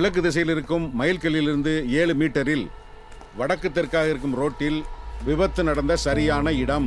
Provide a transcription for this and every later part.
கிழக்கு திசையில் இருக்கும் மயில்கல்லிலிருந்து ஏழு மீட்டரில் வடக்கு தெற்காக இருக்கும் ரோட்டில் விபத்து நடந்த சரியான இடம்.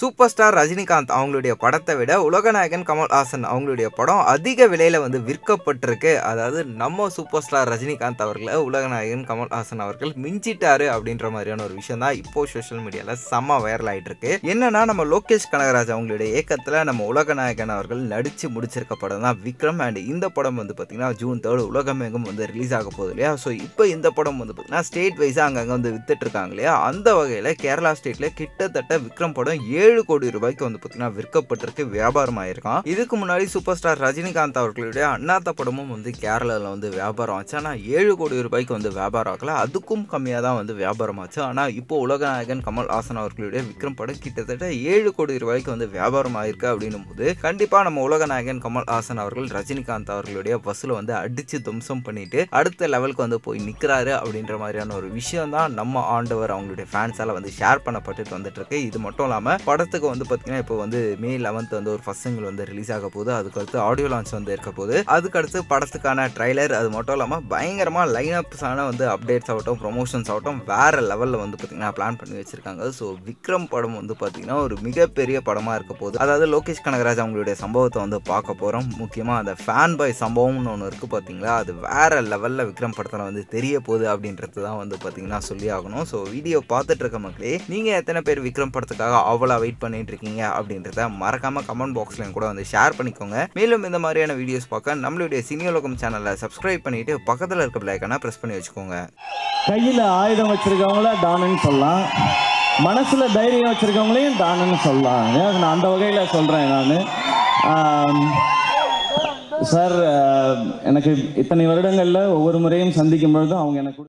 சூப்பர் ஸ்டார் ரஜினிகாந்த் அவங்களுடைய படத்தை விட உலகநாயகன் கமல்ஹாசன் அவங்களுடைய படம் அதிக விலையில் வந்து விற்கப்பட்டிருக்கு. அதாவது நம்ம சூப்பர் ஸ்டார் ரஜினிகாந்த் அவர்களை உலகநாயகன் கமல்ஹாசன் அவர்கள் மிஞ்சிட்டாரு அப்படின்ற மாதிரியான ஒரு விஷயம் தான் இப்போ சோஷியல் மீடியாவில் செம்ம வைரல் ஆகிட்டு இருக்கு என்னன்னா நம்ம லோகேஷ் கனகராஜ் அவங்களுடைய இயக்கத்தில் நம்ம உலகநாயகன் அவர்கள் நடித்து முடிச்சிருக்க படம் தான் விக்ரம். அண்ட் இந்த படம் வந்து பார்த்தீங்கன்னா ஜூன் தேர்ட் உலகமெங்கும் வந்து ரிலீஸ் ஆக போகுது இல்லையா? ஸோ இப்போ இந்த படம் வந்து பார்த்தீங்கன்னா ஸ்டேட் வைஸாக அங்கங்கே வந்து வித்துட்டு இருக்காங்க இல்லையா? அந்த வகையில் கேரளா ஸ்டேட்டில் கிட்டத்தட்ட விக்ரம் படம் ஏழு ஏழு கோடி ரூபாய்க்கு வந்து பார்த்தீங்கன்னா விற்கப்பட்டிருக்கு வியாபாரம் ஆயிருக்கான் இதுக்கு முன்னாடி சூப்பர் ஸ்டார் ரஜினிகாந்த் அவர்களுடைய அண்ணாத்த படமும் வந்து கேரளாவில் வந்து வியாபாரம் ஆச்சு. ஆனால் ஏழு கோடி ரூபாய்க்கு வந்து வியாபாரம் ஆகல. அதுக்கும் கம்மியாக தான் வந்து வியாபாரம் ஆச்சு. ஆனால் இப்போ உலகநாயகன் கமல் ஹாசன் அவர்களுடைய விக்ரம் படம் கிட்டத்தட்ட ஏழு கோடி ரூபாய்க்கு வந்து வியாபாரம் ஆயிருக்கு அப்படின்னும் போது கண்டிப்பாக நம்ம உலகநாயகன் கமல் ஹாசன் அவர்கள் ரஜினிகாந்த் அவர்களுடைய வசூலை வந்து அடித்து தும்சம் பண்ணிட்டு அடுத்த லெவலுக்கு வந்து போய் நிற்கிறாரு அப்படின்ற மாதிரியான ஒரு விஷயம் தான் நம்ம ஆண்டவர் அவங்களுடைய ஃபேன்ஸால் வந்து ஷேர் பண்ணப்பட்டுட்டு வந்துட்டு இருக்கு. இது மட்டும் இல்லாமல் படத்துக்கு வந்து பார்த்தீங்கன்னா இப்போ வந்து மே லெவன்த் வந்து ஒரு ஃபர்ஸ்ட் சிங்கிள் வந்து ரிலீஸ் ஆக போகுது. அதுக்கு அடுத்து ஆடியோ லான்ச் வந்து இருக்க போகுது. அதுக்கடுத்து படத்துக்கான ட்ரைலர் அது மட்டும் இல்லாமல் பயங்கரமாக லைனப்ஸான வந்து அப்டேட்ஸ் ஆகட்டும் ப்ரொமோஷன்ஸ் ஆகட்டும் வேற லெவலில் வந்து பார்த்தீங்கன்னா பிளான் பண்ணி வச்சிருக்காங்க. ஸோ விக்ரம் படம் வந்து பார்த்தீங்கன்னா ஒரு மிகப்பெரிய படமாக இருக்க போகுது. அதாவது லோகேஷ் கனகராஜ் அவங்களுடைய சம்பவத்தை வந்து பார்க்க போகிறோம் முக்கியமாக அந்த ஃபேன் பாய் சம்பவம்னு ஒன்று இருக்குது பார்த்தீங்களா அது வேற லெவலில் விக்ரம் படத்தில் வந்து தெரிய போகுது அப்படின்றது தான் வந்து பார்த்தீங்கன்னா சொல்லி ஆகணும். ஸோ வீடியோ பார்த்துட்டு இருக்க மக்களே நீங்கள் எத்தனை பேர் விக்ரம் படத்துக்காக அவ்வளோ வெயிட் பண்ணிட்டு இருக்கீங்க அப்படின்றத மறக்காம கமெண்ட் பாக்ஸ்ல கூட வந்து ஷேர் பண்ணிக்கோங்க. மேலும் இந்த மாதிரியான வீடியோஸ் பார்க்க நம்மளுடைய சினியோலோகம் சேனலை சப்ஸ்கிரைப் பண்ணிட்டு பக்கத்தில் இருக்க பிள்ளைக்கான ப்ரெஸ் பண்ணி வச்சுக்கோங்க. கையில் ஆயுதம் வச்சிருக்கவங்கள தானன்னு சொல்லலாம். மனசுல தைரியம் வச்சிருக்கவங்களையும் தானன்னு சொல்லலாம். நான் அந்த வகையில் சொல்றேன் நான். சார் எனக்கு இத்தனை வருடங்களில் ஒவ்வொரு முறையும் சந்திக்கும் பொழுதும் அவங்க எனக்கு